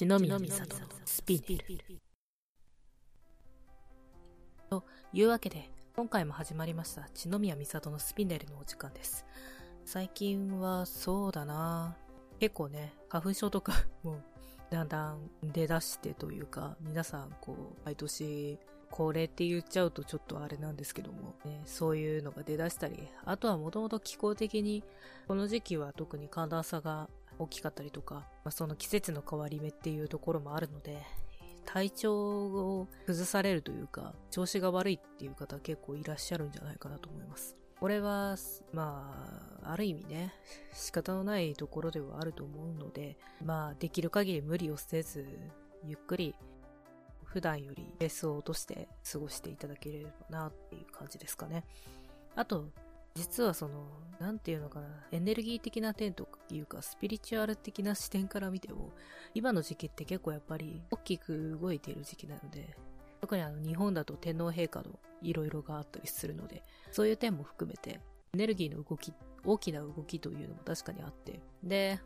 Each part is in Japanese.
篠宮美里スピネル。というわけで、今回も始まりました、篠宮美里のスピネルのお時間です。最近はそうだな結構ね、花粉症とか もうだんだん出だしてというか、皆さんこう、毎年、恒例って言っちゃうとちょっとあれなんですけども、ね、そういうのが出だしたり、あとはもともと気候的に、この時期は特に寒暖差が大きかったりとか、まあ、その季節の変わり目っていうところもあるので、体調を崩されるというか、調子が悪いっていう方結構いらっしゃるんじゃないかなと思います。これは、まあ、ある意味ね、仕方のないところではあると思うので、まあ、できる限り無理をせず、ゆっくり、普段よりベースを落として過ごしていただければなっていう感じですかね。あと、実はその、なんていうのかな、エネルギー的な点というか、スピリチュアル的な視点から見ても、今の時期って結構やっぱり大きく動いている時期なので、特にあの日本だと天皇陛下のいろいろがあったりするので、そういう点も含めて、エネルギーの動き、大きな動きというのも確かにあって、で、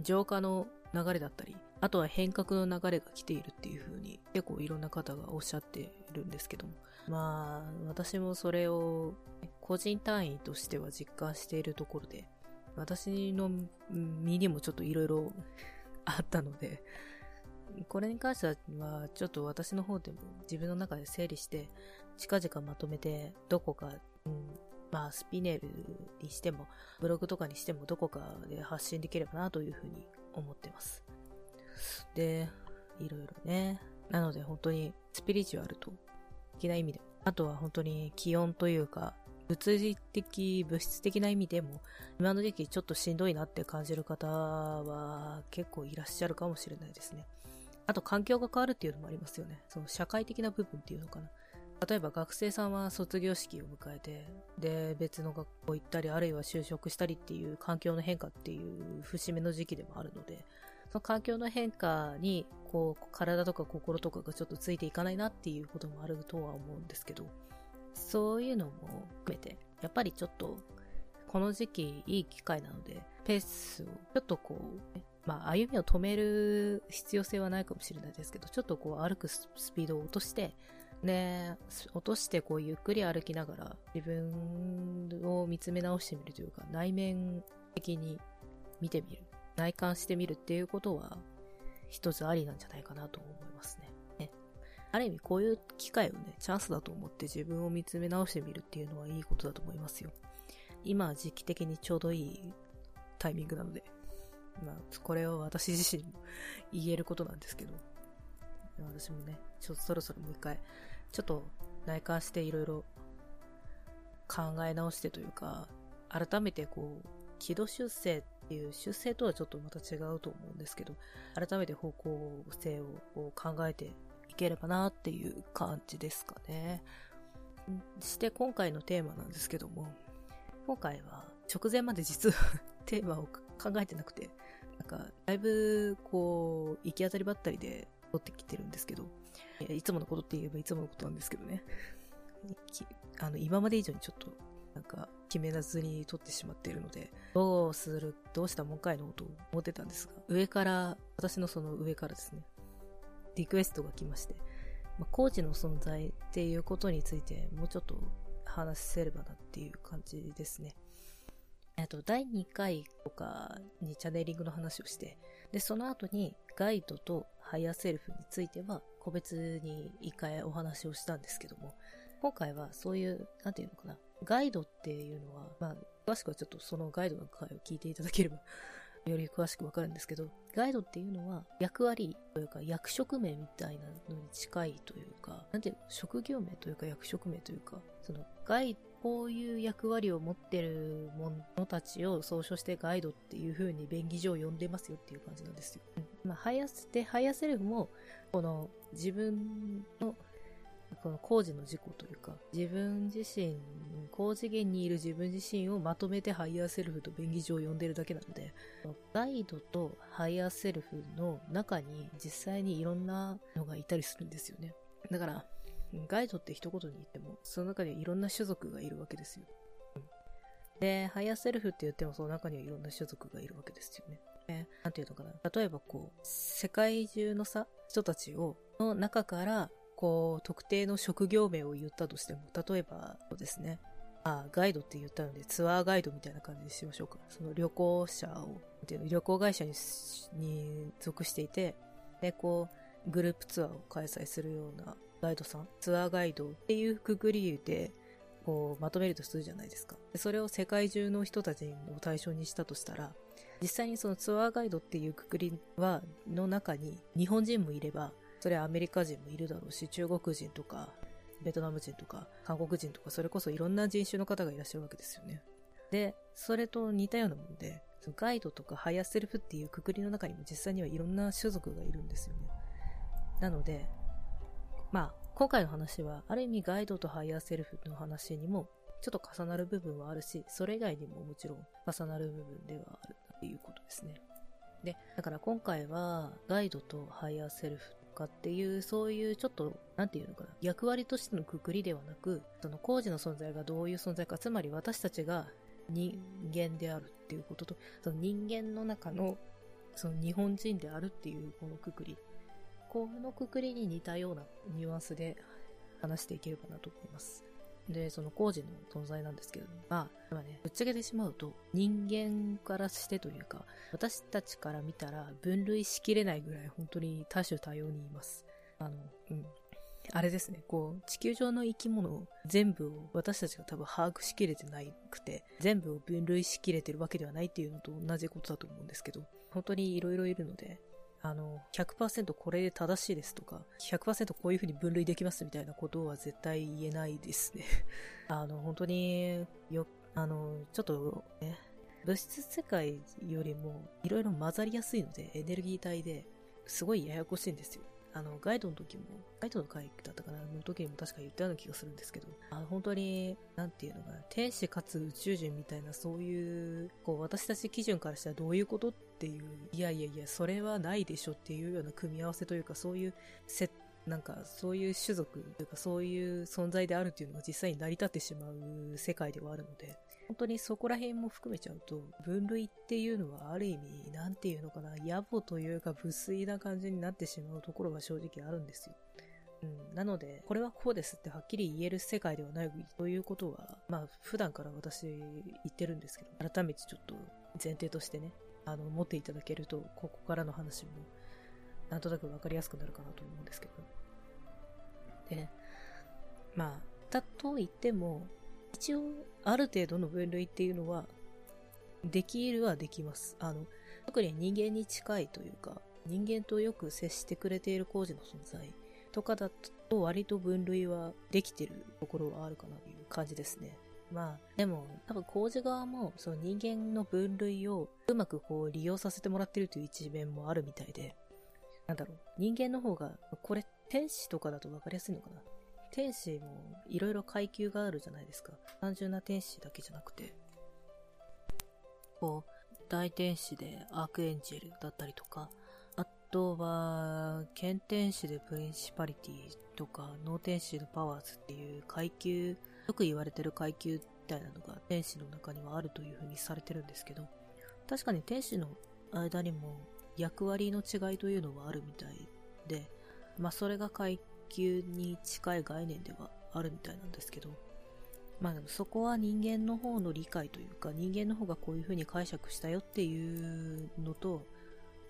浄化の流れだったり、あとは変革の流れが来ているっていう風に結構いろんな方がおっしゃってるんですけども。まあ、私もそれを個人単位としては実感しているところで、私の身にもちょっといろいろあったので、これに関してはちょっと私の方でも自分の中で整理して、近々まとめてどこか、うん、まあスピネルにしても、ブログとかにしてもどこかで発信できればなというふうに思ってます。で、いろいろね。なので本当にスピリチュアルと、的な意味で、あとは本当に気温というか、物理的、物質的な意味でも、今の時期ちょっとしんどいなって感じる方は結構いらっしゃるかもしれないですね。あと環境が変わるっていうのもありますよね。その社会的な部分っていうのかな。例えば学生さんは卒業式を迎えて、で、別の学校行ったり、あるいは就職したりっていう環境の変化っていう節目の時期でもあるので、その環境の変化に、こう、体とか心とかがちょっとついていかないなっていうこともあるとは思うんですけど、そういうのも含めて、やっぱりちょっと、この時期いい機会なので、ペースをちょっとこう、まあ歩みを止める必要性はないかもしれないですけど、ちょっとこう歩くスピードを落として、で、落としてこうゆっくり歩きながら自分を見つめ直してみるというか、内面的に見てみる。内観してみるっていうことは、一つありなんじゃないかなと思いますね。ね。ある意味こういう機会をね、チャンスだと思って自分を見つめ直してみるっていうのはいいことだと思いますよ。今は時期的にちょうどいいタイミングなので。まあ、これは私自身も言えることなんですけど。私もね、ちょっとそろそろもう一回、ちょっと内観していろいろ考え直してというか、改めてこう、軌道修正っっていう修正とはちょっとまた違うと思うんですけど、改めて方向性を考えていければなっていう感じですかねそ。して今回のテーマなんですけども、今回は直前まで実は テーマを考えてなくて、なんか、だいぶ、こう、行き当たりばったりで撮ってきてるんですけど、いつものことって言えばいつものことなんですけどね。あの、今まで以上にちょっと、なんか、決めなずに撮ってしまっているので、どうする、どうしたもんかいのと思ってたんですが、上から、私のその上からですね、リクエストが来まして、まあ、コーチの存在っていうことについて、もうちょっと話せればなっていう感じですね。えっと、第2回とかにチャネリングの話をして、で、その後にガイドとハイヤーセルフについては個別に一回お話をしたんですけども、今回はそういう、なんていうのかな、ガイドっていうのは、まあ、詳しくはちょっとそのガイドの回を聞いていただければ より詳しくわかるんですけど、ガイドっていうのは役割というか役職名みたいなのに近いというか、なんていうの、職業名というか役職名というか、そのガイこういう役割を持ってる者たちを総称してガイドっていう風に便宜上呼んでますよっていう感じなんですよ。うん、まあ、ハイアスで、ハイヤーセルフも、この自分のこの高次の自己というか、自分自身、高次元にいる自分自身をまとめてハイヤーセルフと便宜上呼んでるだけなので、ガイドとハイヤーセルフの中に実際にいろんなのがいたりするんですよね。だから、ガイドって一言に言っても、その中にはいろんな種族がいるわけですよ。で、ハイヤーセルフって言ってもその中にはいろんな種族がいるわけですよね。ね、なんていうのかな。例えばこう、世界中のさ、人たちを、の中から、こう、特定の職業名を言ったとしても、例えば、そうですね。あ、ガイドって言ったので、ツアーガイドみたいな感じにしましょうか。その旅行者を、旅行会社にに属していて、で、こう、グループツアーを開催するようなガイドさん、ツアーガイドっていうくくりで、こう、まとめるとするじゃないですか。でそれを世界中の人たちを対象にしたとしたら、実際にそのツアーガイドっていうくくりは、の中に日本人もいれば、それはアメリカ人もいるだろうし、中国人とか、ベトナム人とか、韓国人とか、それこそいろんな人種の方がいらっしゃるわけですよね。で、それと似たようなもので、ガイドとかハイヤーセルフっていうくくりの中にも実際にはいろんな種族がいるんですよね。なので、まあ、今回の話は、ある意味ガイドとハイヤーセルフの話にも、ちょっと重なる部分はあるし、それ以外にももちろん重なる部分ではあるっていうことですね。で、だから今回は、ガイドとハイヤーセルフかっていう、そういうちょっと、なんていうのかな、役割としてのくくりではなく、その高次の存在がどういう存在か、つまり私たちが人間であるっていうことと、その人間の中の、その日本人であるっていうこのくくりこのくくりに似たようなニュアンスで話していければなと思います。で、その工事の存在なんですけれども、まあ、まあね、ぶっちゃけてしまうと、人間からしてというか、私たちから見たら分類しきれないぐらい本当に多種多様にいます。あの、うん。あれですね、こう、地球上の生き物全部を私たちが多分把握しきれてなくて、全部を分類しきれてるわけではないっていうのと同じことだと思うんですけど、本当に色々いるので、あの、100%これで正しいですとか、100%こういう風に分類できますみたいなことは絶対言えないですね。あの、本当に、よ、あの、ちょっと、ね、物質世界よりも色々混ざりやすいので、エネルギー体ですごいややこしいんですよ。あの、ガイドの時も、ガイドの回だったかなの時にも確か言ったような気がするんですけど、あの、本当に、なんていうのかな、天使かつ宇宙人みたいな、そういう、こう、私たち基準からしたらどういうことっていう、いやいやいや、それはないでしょっていうような組み合わせというか、そういう設なんかそういう種族というかそういう存在であるっていうのが実際に成り立ってしまう世界ではあるので、本当にそこら辺も含めちゃうと、分類っていうのはある意味、なんていうのかな、野暮というか無粋な感じになってしまうところが正直あるんですよ。うん、なので、これはこうですってはっきり言える世界ではないということは、まあ普段から私言ってるんですけど、改めてちょっと前提としてね、あの、持っていただけると、ここからの話も、なんとなくわかりやすくなるかなと思うんですけど。で、まあ、だと言っても、一応、ある程度の分類っていうのは、できるはできます。あの、特に人間に近いというか、人間とよく接してくれている工事の存在とかだと割と分類はできてるところはあるかなという感じですね。まあ、でも、多分工事側も、その人間の分類をうまくこう利用させてもらってるという一面もあるみたいで、なんだろう、人間の方が、これ天使とかだと分かりやすいのかな？天使もいろいろ階級があるじゃないですか。単純な天使だけじゃなくて、こう、大天使でアークエンジェルだったりとか、あとは、剣天使でプリンシパリティとか、脳天使のパワーズっていう階級、よく言われてる階級みたいなのが天使の中にはあるという風にされてるんですけど、確かに天使の間にも役割の違いというのはあるみたいで、まあそれが階級に近い概念ではあるみたいなんですけど、まあでもそこは人間の方の理解というか、人間の方がこういう風に解釈したよっていうのと、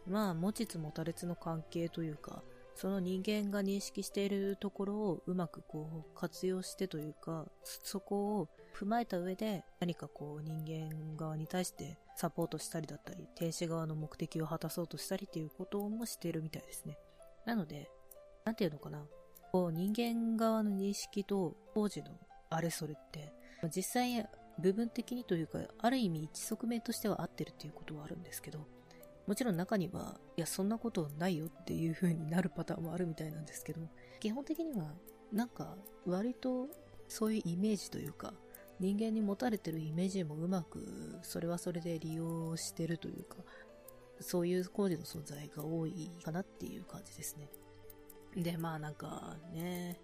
まあ持ちつ持たれつの関係というか、その人間が認識しているところをうまくこう活用してというか、そこを踏まえた上で何かこう人間側に対してサポートしたりだったり、天使側の目的を果たそうとしたりっていうこともしているみたいですね。なので、なんていうのかな。こう人間側の認識と当時のあれそれって、実際部分的にというか、ある意味一側面としては合ってるっていうことはあるんですけど、もちろん中には、いや、そんなことないよっていう風になるパターンもあるみたいなんですけど、基本的には、なんか、割と、そういうイメージというか、人間に持たれてるイメージもうまく、それはそれで利用してるというか、そういう工事の存在が多いかなっていう感じですね。で、まあなんかね、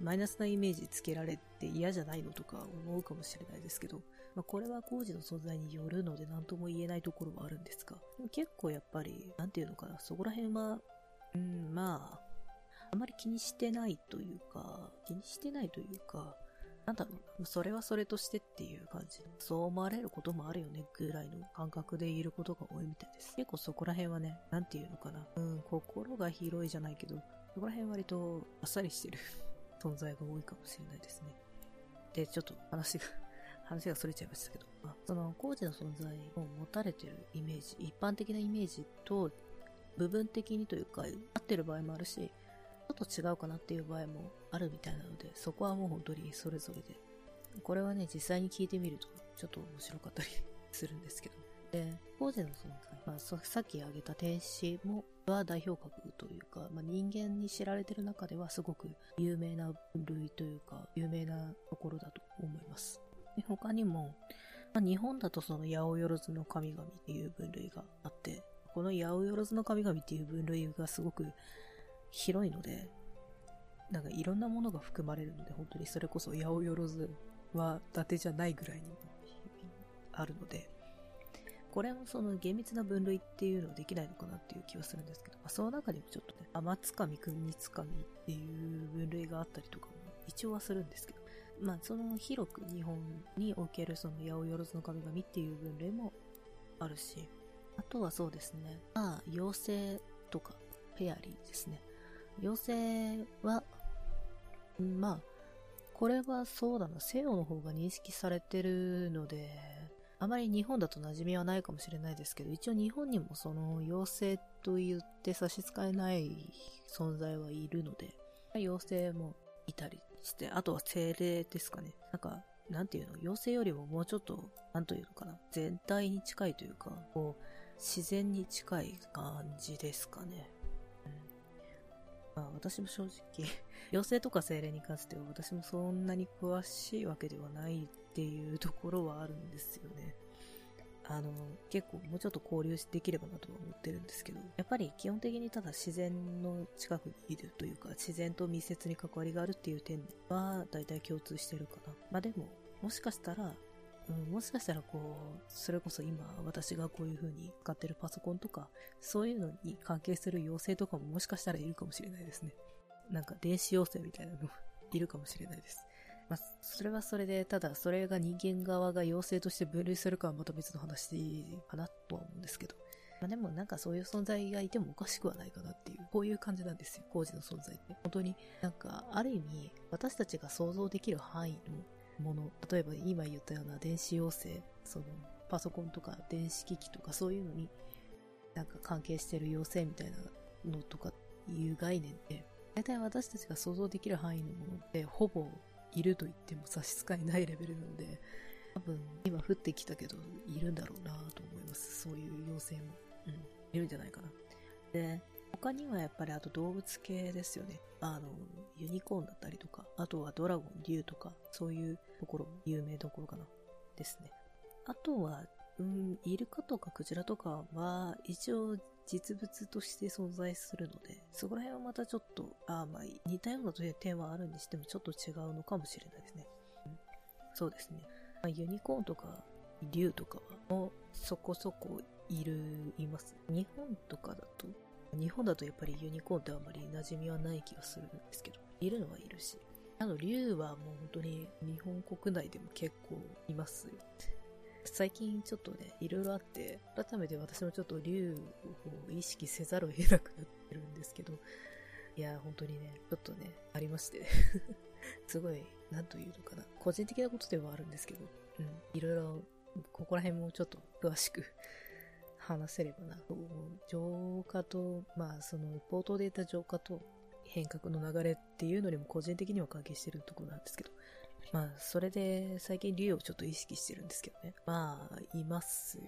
マイナスなイメージつけられて嫌じゃないのとか思うかもしれないですけど、まあ、これは工事の存在によるので何とも言えないところはあるんですが、でも結構やっぱり、なんていうのかな、そこら辺は、うん、まあ、あまり気にしてないというか、気にしてないというか、なんだろう、それはそれとしてっていう感じ。そう思われることもあるよね、ぐらいの感覚でいることが多いみたいです。結構そこら辺はね、なんていうのかな。うん、心が広いじゃないけど、そこら辺割とあっさりしてる 存在が多いかもしれないですね。で、ちょっと話が話が逸れちゃいましたけど、まあ、その工事の存在を持たれてるイメージ、一般的なイメージと部分的にというか、合ってる場合もあるし、ちょっと違うかなっていう場合もあるみたいなので、そこはもう本当にそれぞれで。これはね、実際に聞いてみると、ちょっと面白かったりするんですけど。で、工事の存在、まあ、さっき挙げた天使も、は代表格というか、まあ、人間に知られてる中ではすごく有名な類というか、有名なところだと思います。で他にも、まあ、日本だとその八百万の神々っていう分類があって、この八百万の神々っていう分類がすごく広いので、なんかいろんなものが含まれるので、本当にそれこそ八百万は伊達じゃないぐらいにあるので、これもその厳密な分類っていうのはできないのかなっていう気はするんですけど、まあ、その中にもちょっとね、天つかみ、国つかみっていう分類があったりとかも一応はするんですけど、まあその広く日本におけるその八百万の神々っていう分類もあるし、あとはそうですね、まあ妖精とかフェアリーですね。妖精は、まあ、これはそうだな、西洋の方が認識されてるので、あまり日本だと馴染みはないかもしれないですけど、一応日本にもその妖精と言って差し支えない存在はいるので、妖精もいたりして、あとは精霊ですかね。なんか、なんていうの、妖精よりももうちょっと、なんというのかな、全体に近いというか、こう、自然に近い感じですかね。まあ私も正直、妖精とか精霊に関しては私もそんなに詳しいわけではないっていうところはあるんですよね。あの、結構もうちょっと交流できればなとは思ってるんですけど、やっぱり基本的にただ自然の近くにいるというか、自然と密接に関わりがあるっていう点は大体共通してるかな。まあでも、もしかしたら、うん、もしかしたらこう、それこそ今私がこういう風に使ってるパソコンとか、そういうのに関係する妖精とかももしかしたらいるかもしれないですね。なんか電子妖精みたいなのもいるかもしれないです。まあ、それはそれで、ただそれが人間側が妖精として分類するかはまた別の話かなとは思うんですけど。まあでもなんかそういう存在がいてもおかしくはないかなっていう、こういう感じなんですよ、工事の存在って。本当になんか、ある意味、私たちが想像できる範囲のもの、例えば今言ったような電子要請、そのパソコンとか電子機器とかそういうのになんか関係してる要請みたいなのとかいう概念って、大体私たちが想像できる範囲のものってほぼいると言っても差し支えないレベルなので、多分今降ってきたけどいるんだろうなと思います。そういう要請も。うん。いるんじゃないかな。で、他にはやっぱりあと動物系ですよね。あの、ユニコーンだったりとか、あとはドラゴン、竜とか、そういうところ、有名どころかな。ですね。あとは、うん、イルカとかクジラとかは、一応実物として存在するので、そこら辺はまたちょっと、あまあ、似たような点はあるにしてもちょっと違うのかもしれないですね。そうですね。まあ、ユニコーンとか、竜とかは、もそこそこいる、います。日本とかだと、日本だとやっぱりユニコーンってあんまり馴染みはない気がするんですけど、いるのはいるし。あの、竜はもう本当に日本国内でも結構いますよ。最近ちょっとね、いろいろあって、改めて私もちょっと竜を意識せざるを得なくなってるんですけど、いや、本当にね、ちょっとね、ありまして すごい、なんというのかな。個人的なことではあるんですけど、うん、いろいろ、ここら辺もちょっと詳しく話せればな。浄化と、まあ、その、冒頭で言った浄化と変革の流れっていうのにも個人的には関係してるところなんですけど、まあ、それで最近竜をちょっと意識してるんですけどね。まあ、いますよ。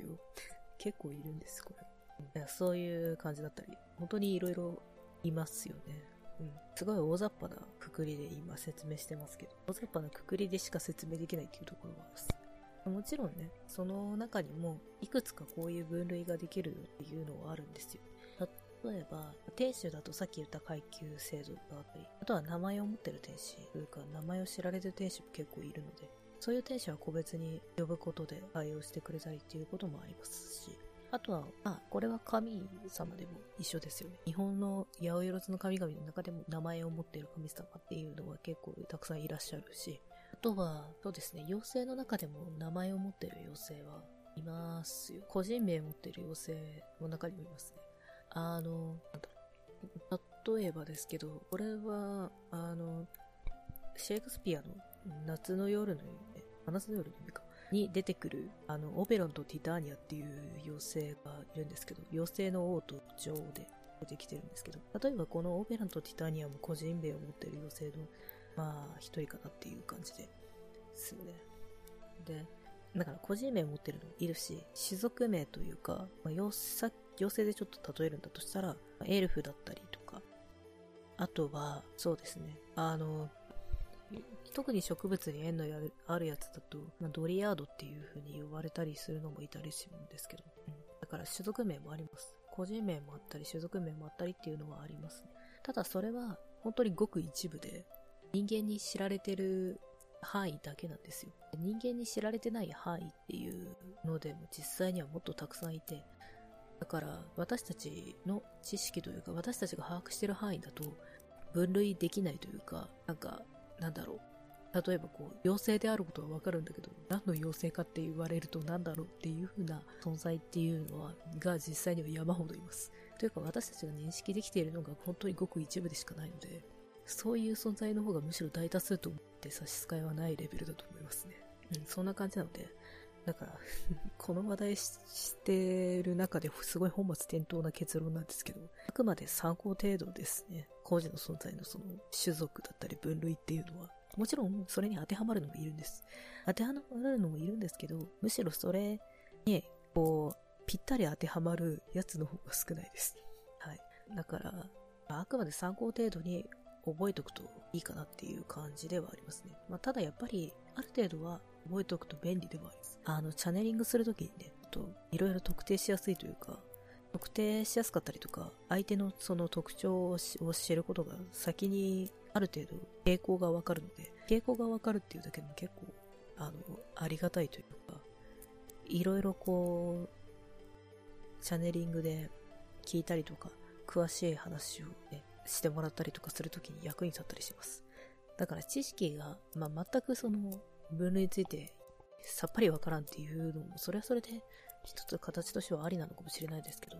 結構いるんです、これ。そういう感じだったり、本当に色々いますよね。うん。すごい大雑把なくくりで今説明してますけど、大雑把なくくりでしか説明できないっていうところはもちろんね、その中にもいくつかこういう分類ができるっていうのはあるんですよ。例えば、天守だとさっき言った階級制度があったり、あとは名前を持ってる天使というか、名前を知られてる天使も結構いるので、そういう天使は個別に呼ぶことで対応してくれたりっていうこともありますし、あとは、まあ、これは神様でも一緒ですよね。日本の八百万の神々の中でも名前を持っている神様っていうのは結構たくさんいらっしゃるし、あとは、そうですね、妖精の中でも名前を持っている妖精はいますよ。個人名を持っている妖精の中にもいますね。あの、例えばですけど、これは、あの、シェイクスピアの夏の夜の夢、真夏の夜の夢か、に出てくる、あの、オベロンとティターニアっていう妖精がいるんですけど、妖精の王と女王で出てきてるんですけど、例えばこのオベロンとティターニアも個人名を持ってる妖精の、まあ、一人かなっていう感じですよね。で、だから個人名を持ってるのもいるし、種族名というか、まあ、妖精でちょっと例えるんだとしたら、エルフだったりとか、あとは、そうですね、あの、特に植物に縁のあるやつだと、まあ、ドリアードっていう風に呼ばれたりするのもいたりするんですけど、うん、だから種族名もあります。個人名もあったり、種族名もあったりっていうのはありますね。ただそれは、本当にごく一部で、人間に知られてる範囲だけなんですよ。人間に知られてない範囲っていうのでも実際にはもっとたくさんいて、だから私たちの知識というか私たちが把握してる範囲だと分類できないというか、なんか、なんだろう。例えばこう、妖精であることはわかるんだけど、何の妖精かって言われると何だろうっていう風な存在っていうのは、が実際には山ほどいます。というか私たちが認識できているのが本当にごく一部でしかないので、そういう存在の方がむしろ大多数と思って差し支えはないレベルだと思いますね。うん、そんな感じなので、だか この話題してる中ですごい本末転倒な結論なんですけど、あくまで参考程度ですね。工事の存在のその種族だったり分類っていうのは、もちろんそれに当てはまるのもいるんです。当てはまるのもいるんですけど、むしろそれに、こう、ぴったり当てはまるやつの方が少ないです。はい。だから、あくまで参考程度に覚えておくといいかなっていう感じではありますね。まあ、ただやっぱり、ある程度は覚えておくと便利ではあります。あの、チャネリングするときにね、と、いろいろ特定しやすいというか、特定しやすかったりとか、相手のその特徴を知ることが先にある程度傾向がわかるので、傾向がわかるっていうだけでも結構、あの、ありがたいというか、いろいろこう、チャネリングで聞いたりとか、詳しい話をね、してもらったりとかするときに役に立ったりします。だから知識が、まあ、全くその分類についてさっぱりわからんっていうのも、それはそれで一つ形としてはありなのかもしれないですけど、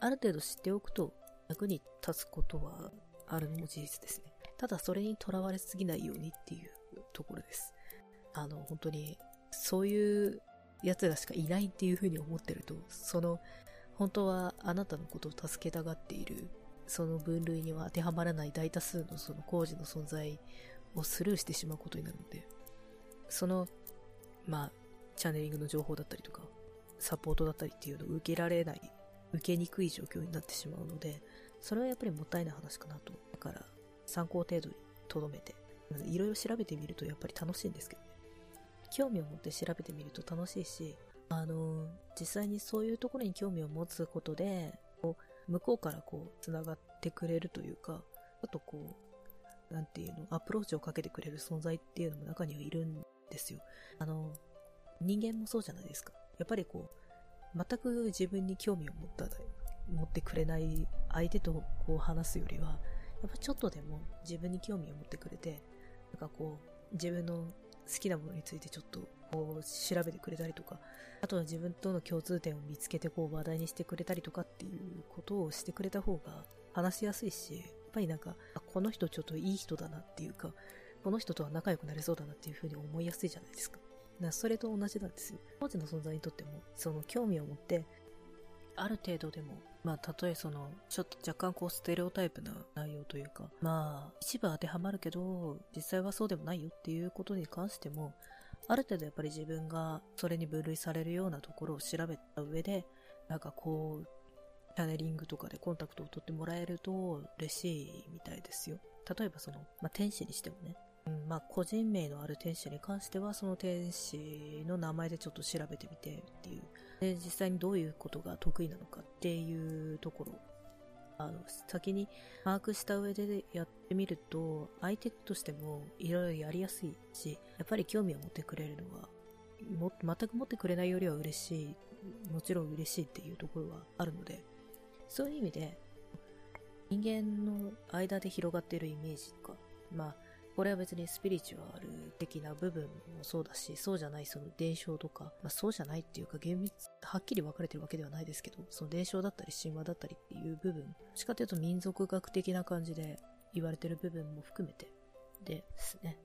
ある程度知っておくと役に立つことはあるのも事実ですね。ただそれにとらわれすぎないようにっていうところです。あの、本当に、そういう奴らしかいないっていうふうに思ってると、その、本当はあなたのことを助けたがっているその分類には当てはまらない大多数のその工事の存在をスルーしてしまうことになるので、その、まあ、チャネリングの情報だったりとか、サポートだったりっていうのを受けられない、受けにくい状況になってしまうので、それはやっぱりもったいない話かなと。だから、参考程度に留めて、いろいろ調べてみるとやっぱり楽しいんですけどね。興味を持って調べてみると楽しいし、あの、実際にそういうところに興味を持つことで、こう向こうからこう、繋がってくれるというか、あとこう、なんていうの、アプローチをかけてくれる存在っていうのも中にはいるんですよ。あの、人間もそうじゃないですか。やっぱりこう、全く自分に興味を持った、持ってくれない相手とこう話すよりは、やっぱちょっとでも自分に興味を持ってくれて、なんかこう、自分の好きなものについてちょっとこう調べてくれたりとか、あとは自分との共通点を見つけてこう話題にしてくれたりとかっていうことをしてくれた方が話しやすいし、やっぱりなんか、この人ちょっといい人だなっていうか、この人とは仲良くなれそうだなっていうふうに思いやすいじゃないですか。かそれと同じなんですよ。当時の存在にとっても、その興味を持って、ある程度でも、まあ、たとえその、ちょっと若干こうステレオタイプな内容というか、まあ、一部当てはまるけど、実際はそうでもないよっていうことに関しても、ある程度やっぱり自分がそれに分類されるようなところを調べた上で、なんかこう、チャネリングとかでコンタクトを取ってもらえると嬉しいみたいですよ。例えばその、まあ、天使にしてもね、まあ、個人名のある天使に関しては、その天使の名前でちょっと調べてみてっていう。で、実際にどういうことが得意なのかっていうところ。あの、先に把握した上でやってみると、相手としてもいろいろやりやすいし、やっぱり興味を持ってくれるのは、も、全く持ってくれないよりは嬉しい、もちろん嬉しいっていうところはあるので、そういう意味で、人間の間で広がっているイメージとか、まあ、これは別にスピリチュアル的な部分もそうだし、そうじゃないその伝承とか、まあそうじゃないっていうか厳密、はっきり分かれてるわけではないですけど、その伝承だったり神話だったりっていう部分、どっちかというと民族学的な感じで言われてる部分も含めて、ですね。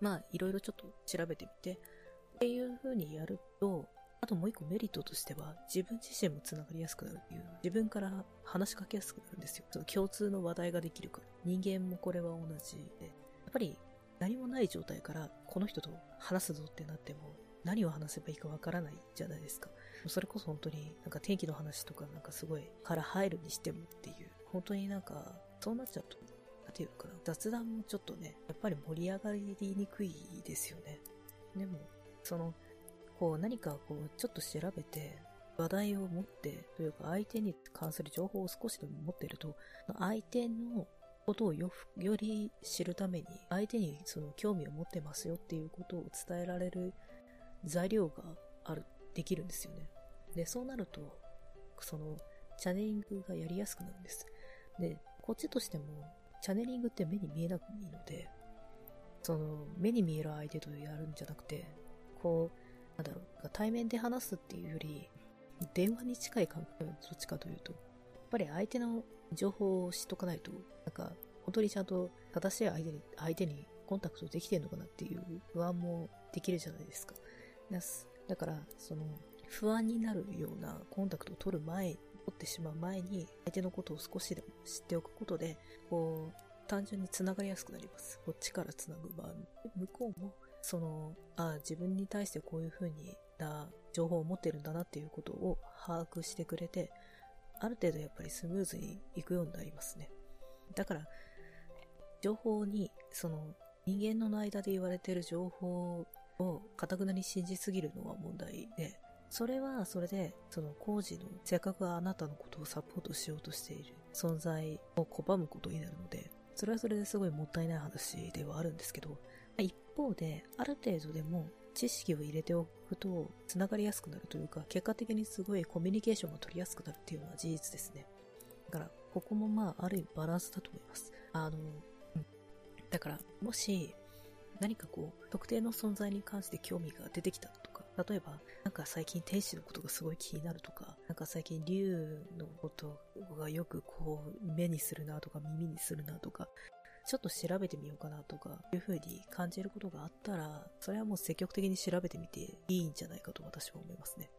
まあいろいろちょっと調べてみて、っていう風にやると、あともう一個メリットとしては、自分自身も繋がりやすくなるっていう、自分から話しかけやすくなるんですよ。その共通の話題ができるから。人間もこれは同じで。やっぱり何もない状態からこの人と話すぞってなっても、何を話せばいいかわからないじゃないですか。それこそ本当になんか天気の話とかなんかすごいから入るにしてもっていう、本当になんかそうなっちゃうと、なんていうかな、雑談もちょっとね、やっぱり盛り上がりにくいですよね。でも、その、こう何かこうちょっと調べて話題を持ってというか相手に関する情報を少しでも持ってると相手のことをよより知るために相手にその興味を持ってますよっていうことを伝えられる材料があるできるんですよね。でそうなるとそのチャネリングがやりやすくなるんです。でこっちとしてもチャネリングって目に見えなくていいのでその目に見える相手とやるんじゃなくてこうなんだろう、対面で話すっていうより、電話に近い感覚、どっちかというと、やっぱり相手の情報を知っとかないと、なんか、本当にちゃんと正しい相手に、相手にコンタクトできてんのかなっていう不安もできるじゃないですか。だから、その、不安になるようなコンタクトを取る前、取ってしまう前に、相手のことを少しでも知っておくことで、こう、単純に繋がりやすくなります。こっちから繋ぐ場合、向こうもその、ああ自分に対してこういう風にな情報を持ってるんだなっていうことを把握してくれて、ある程度やっぱりスムーズにいくようになりますね。だから、情報に、その、人間の間で言われてる情報を堅くなに信じすぎるのは問題で、それはそれで、その工事のせっかくあなたのことをサポートしようとしている存在を拒むことになるので、それはそれですごいもったいない話ではあるんですけど、一方で、ある程度でも知識を入れておくと、繋がりやすくなるというか、結果的にすごいコミュニケーションが取りやすくなるっていうのは事実ですね。だから、ここもまあ、ある意味バランスだと思います。あの、うん。だから、もし、何かこう、特定の存在に関して興味が出てきたとか、例えば、なんか最近天使のことがすごい気になるとか、なんか最近竜のことがよくこう、目にするなとか耳にするなとか、ちょっと調べてみようかなとかいう風に感じることがあったら、それはもう積極的に調べてみていいんじゃないかと私は思いますね。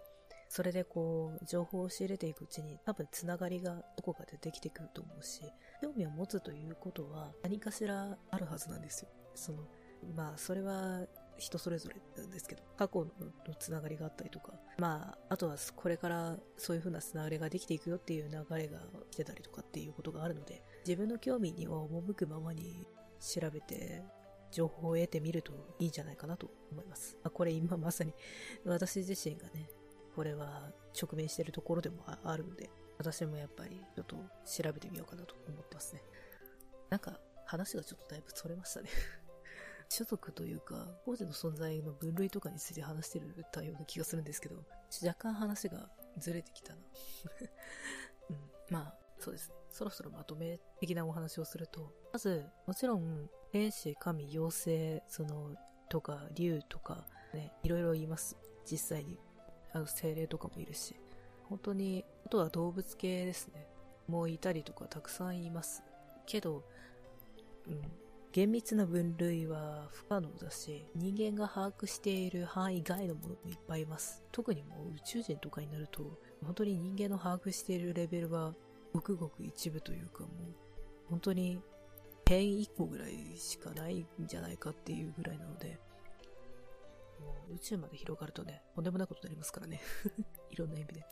それでこう、情報を仕入れていくうちに多分つながりがどこかでできてくると思うし、興味を持つということは何かしらあるはずなんですよ。その、まあ、それは人それぞれなんですけど、過去のつながりがあったりとか、まあ、あとはこれからそういう風なつながりができていくよっていう流れが来てたりとかっていうことがあるので、自分の興味には赴くままに調べて、情報を得てみるといいんじゃないかなと思います。まあ、これ今まさに私自身がね、これは直面してるところでもあるので、私もやっぱりちょっと調べてみようかなと思ってますね。なんか話がちょっとだいぶそれましたね 種族というか、王子の存在の分類とかについて話してるたような気がするんですけど、若干話がずれてきたな。うん、まあ、そうですね。そろそろまとめ的なお話をすると、まず、もちろん、天使、神、妖精、その、とか、竜とか、ね、いろいろ言います。実際に。あの、精霊とかもいるし。本当に、あとは動物系ですね。もういたりとかたくさんいます。けど、うん、厳密な分類は不可能だし、人間が把握している範囲外のものもいっぱいいます。特にもう宇宙人とかになると、本当に人間の把握しているレベルはごくごく一部というかもう、本当に点1個ぐらいしかないんじゃないかっていうぐらいなので、もう宇宙まで広がるとね、とんでもないことになりますからね。いろんな意味で。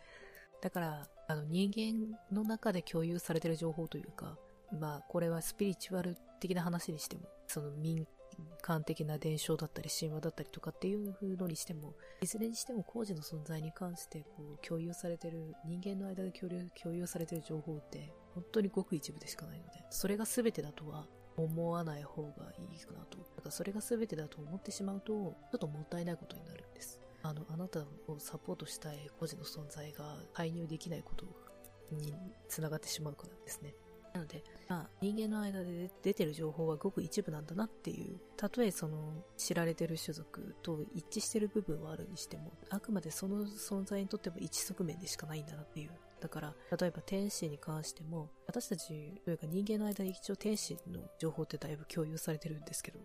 だから、あの人間の中で共有されてる情報というか、まあ、これはスピリチュアル的な話にしても、その民間的な伝承だったり神話だったりとかっていうのにしても、いずれにしても工事の存在に関してこう共有されてる、人間の間で共有共有されてる情報って、本当にごく一部でしかないので、それが全てだとは思わない方がいいかなと。だからそれが全てだと思ってしまうと、ちょっともったいないことになるんです。あの、あなたをサポートしたい個人の存在が介入できないことにつながってしまうからですね。なので、まあ、人間の間で出てる情報はごく一部なんだなっていう、たとえその知られてる種族と一致してる部分はあるにしても、あくまでその存在にとっても一側面でしかないんだなっていう。だから、例えば天使に関しても、私たちというか人間の間で一応天使の情報ってだいぶ共有されてるんですけど、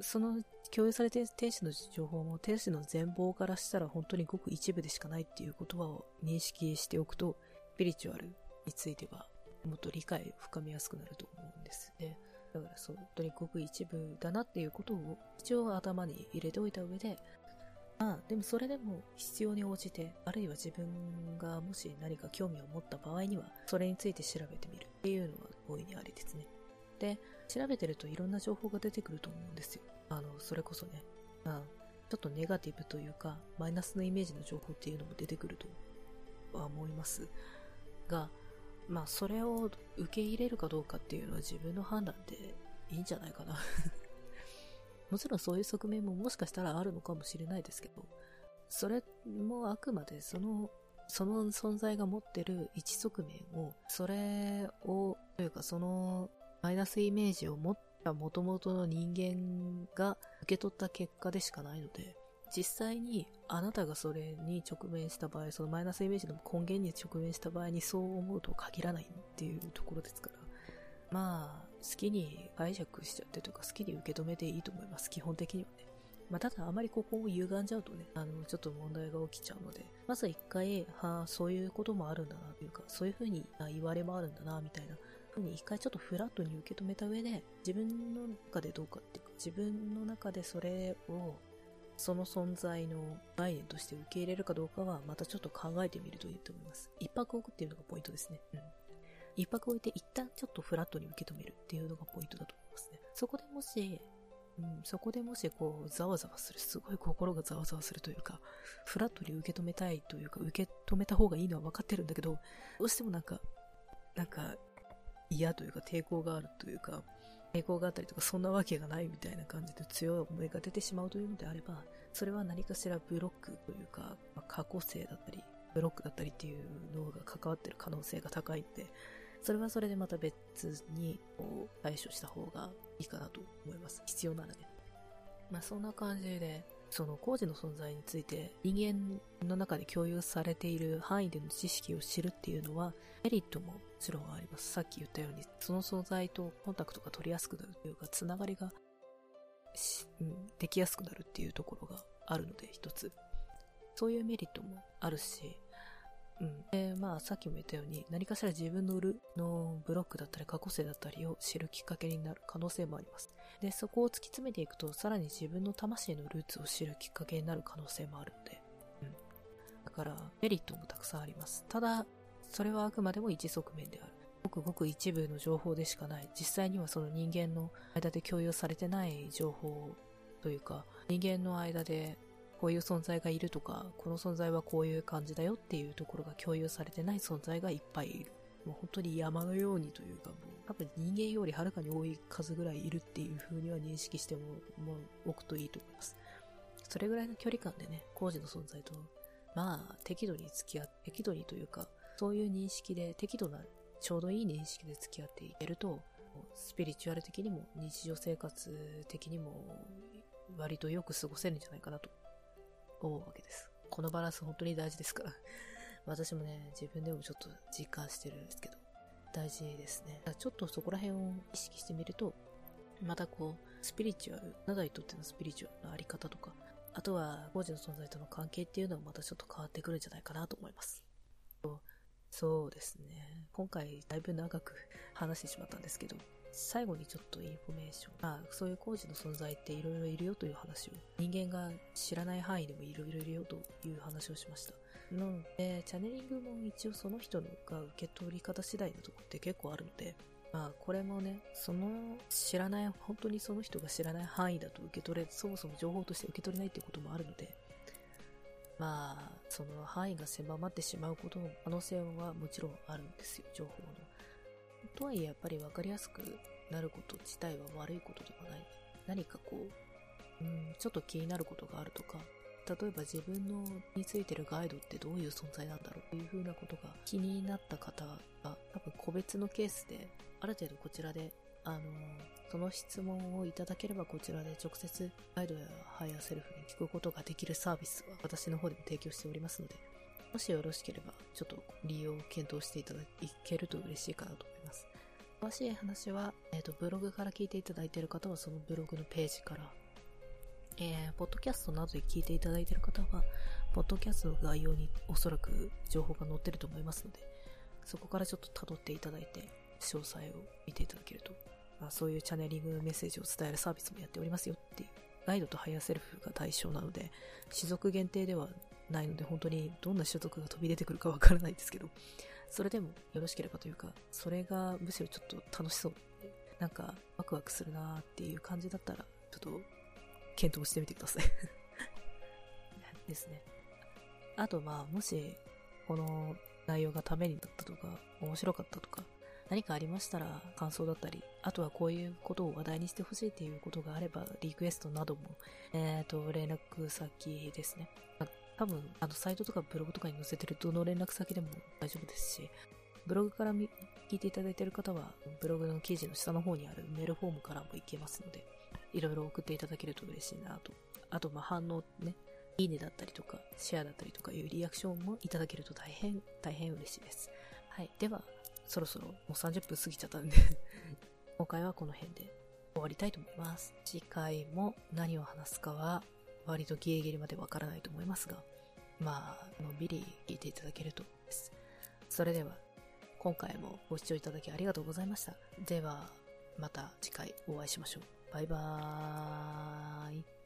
その共有されている天使の情報も天使の全貌からしたら本当にごく一部でしかないっていうことを認識しておくと、スピリチュアルについてはもっと理解を深めやすくなると思うんですね。だからそう、本当にごく一部だなっていうことを一応頭に入れておいた上で、まあ、でもそれでも必要に応じて、あるいは自分がもし何か興味を持った場合には、それについて調べてみるっていうのは大いにありですね。で、調べてるといろんな情報が出てくると思うんですよ。あの、それこそね、まあ、ちょっとネガティブというか、マイナスのイメージの情報っていうのも出てくるとは思いますが、まあそれを受け入れるかどうかっていうのは自分の判断でいいんじゃないかな。もちろんそういう側面ももしかしたらあるのかもしれないですけど、それもあくまでその、その存在が持ってる一側面を、それを、というかそのマイナスイメージを持った元々の人間が受け取った結果でしかないので、実際にあなたがそれに直面した場合、そのマイナスイメージの根源に直面した場合にそう思うとは限らないっていうところですから、まあ、好きに解釈しちゃってとか好きに受け止めていいと思います、基本的にはね。まあ、ただあまりここを歪んじゃうとね、あの、ちょっと問題が起きちゃうので、まず一回、はあ、そういうこともあるんだなというか、そういうふうに言われもあるんだな、みたいな。ふうに一回ちょっとフラットに受け止めた上で、自分の中でどうかっていうか、自分の中でそれをその存在の概念として受け入れるかどうかはまたちょっと考えてみるといいと思います。一泊置くっていうのがポイントですね。うん。一泊置いて一旦ちょっとフラットに受け止めるっていうのがポイントだと思いますね。そこでもし、うん、そこでもしこう、ざわざわする、すごい心がざわざわするというか、フラットに受け止めたいというか、受け止めた方がいいのは分かってるんだけど、どうしてもなんか、なんか、嫌というか抵抗があるというか、抵抗があったりとか、そんなわけがないみたいな感じで強い思いが出てしまうというのであれば、それは何かしらブロックというか、まあ、過去性だったり、ブロックだったりっていうのが関わってる可能性が高いんで、それはそれでまた別に対処した方がいいかなと思います。必要ならね。まあそんな感じで、その工事の存在について人間の中で共有されている範囲での知識を知るっていうのはメリットももちろんあります。さっき言ったようにその存在とコンタクトが取りやすくなるというかつながりが、うん、できやすくなるっていうところがあるので一つ。そういうメリットもあるし、うん。で、まあ、さっきも言ったように、何かしら自分の売るのブロックだったり過去性だったりを知るきっかけになる可能性もあります。で、そこを突き詰めていくと、さらに自分の魂のルーツを知るきっかけになる可能性もあるので、うん。だから、メリットもたくさんあります。ただ、それはあくまでも一側面である。ごくごく一部の情報でしかない。実際にはその人間の間で共有されてない情報というか、人間の間でこういう存在がいるとか、この存在はこういう感じだよっていうところが共有されてない存在がいっぱいいる。もう本当に山のようにというか、もう多分人間よりはるかに多い数ぐらいいるっていう風には認識しても、もう置くといいと思います。それぐらいの距離感でね、工事の存在と、まあ、適度に付き合って、適度にというか、そういう認識で、適度な、ちょうどいい認識で付き合っていけると、スピリチュアル的にも日常生活的にも割とよく過ごせるんじゃないかなと思うわけです。このバランス本当に大事ですから。私もね、自分でもちょっと実感してるんですけど、大事ですね。ちょっとそこら辺を意識してみると、またこう、スピリチュアル、あなたにとってのスピリチュアルのあり方とか、あとは、高次の存在との関係っていうのはまたちょっと変わってくるんじゃないかなと思います。そうですね。今回だいぶ長く話してしまったんですけど、最後にちょっとインフォメーション。まあ、そういう高次の存在っていろいろいるよという話を、人間が知らない範囲でもいろいろいるよという話をしました。なので、チャネリングも一応その人が受け取り方次第のとこって結構あるので、まあ、これもね、その知らない、本当にその人が知らない範囲だと受け取れ、そもそも情報として受け取れないってこともあるので、まあ、その範囲が狭まってしまうことの可能性はもちろんあるんですよ、情報の。とはいえやっぱり分かりやすくなること自体は悪いことではない。何かこう、うん、ちょっと気になることがあるとか例えば自分のについてるガイドってどういう存在なんだろうというふうなことが気になった方が多分個別のケースである程度こちらであのその質問をいただければこちらで直接ガイドやハイヤーセルフに聞くことができるサービスは私の方でも提供しておりますのでもしよろしければちょっと利用を検討していただけると嬉しいかなと思います。詳しい話は、え、ー、とブログから聞いていただいている方はそのブログのページからえー、ポッドキャストなどで聞いていただいている方は、ポッドキャストの概要におそらく情報が載ってると思いますので、そこからちょっと辿っていただいて、詳細を見ていただけると、まあ、そういうチャネリングメッセージを伝えるサービスもやっておりますよっていう、ガイドとハイヤーセルフが対象なので、種族限定ではないので、本当にどんな種族が飛び出てくるかわからないですけど、それでもよろしければというか、それがむしろちょっと楽しそう。なんか、ワクワクするなーっていう感じだったら、ちょっと検討してみてください ですね。あとまあ、もし、この内容がためになったとか、面白かったとか、何かありましたら感想だったり、あとはこういうことを話題にしてほしいっていうことがあれば、リクエストなども、えっ、ー、と、連絡先ですね。多分、あの、サイトとかブログとかに載せてるどの連絡先でも大丈夫ですし、ブログから聞いていただいている方は、ブログの記事の下の方にあるメールフォームからも行けますので、いろいろ送っていただけると嬉しいなと。あと、ま、反応ね、いいねだったりとか、シェアだったりとかいうリアクションもいただけると大変、大変嬉しいです。はい。では、そろそろもう30分過ぎちゃったんで今回はこの辺で終わりたいと思います。次回も何を話すかは割とギリギリまでわからないと思いますが、まあ、のんびり聞いていただけるとです。それでは、今回もご視聴いただきありがとうございました。では、また次回お会いしましょう。バイバーイ。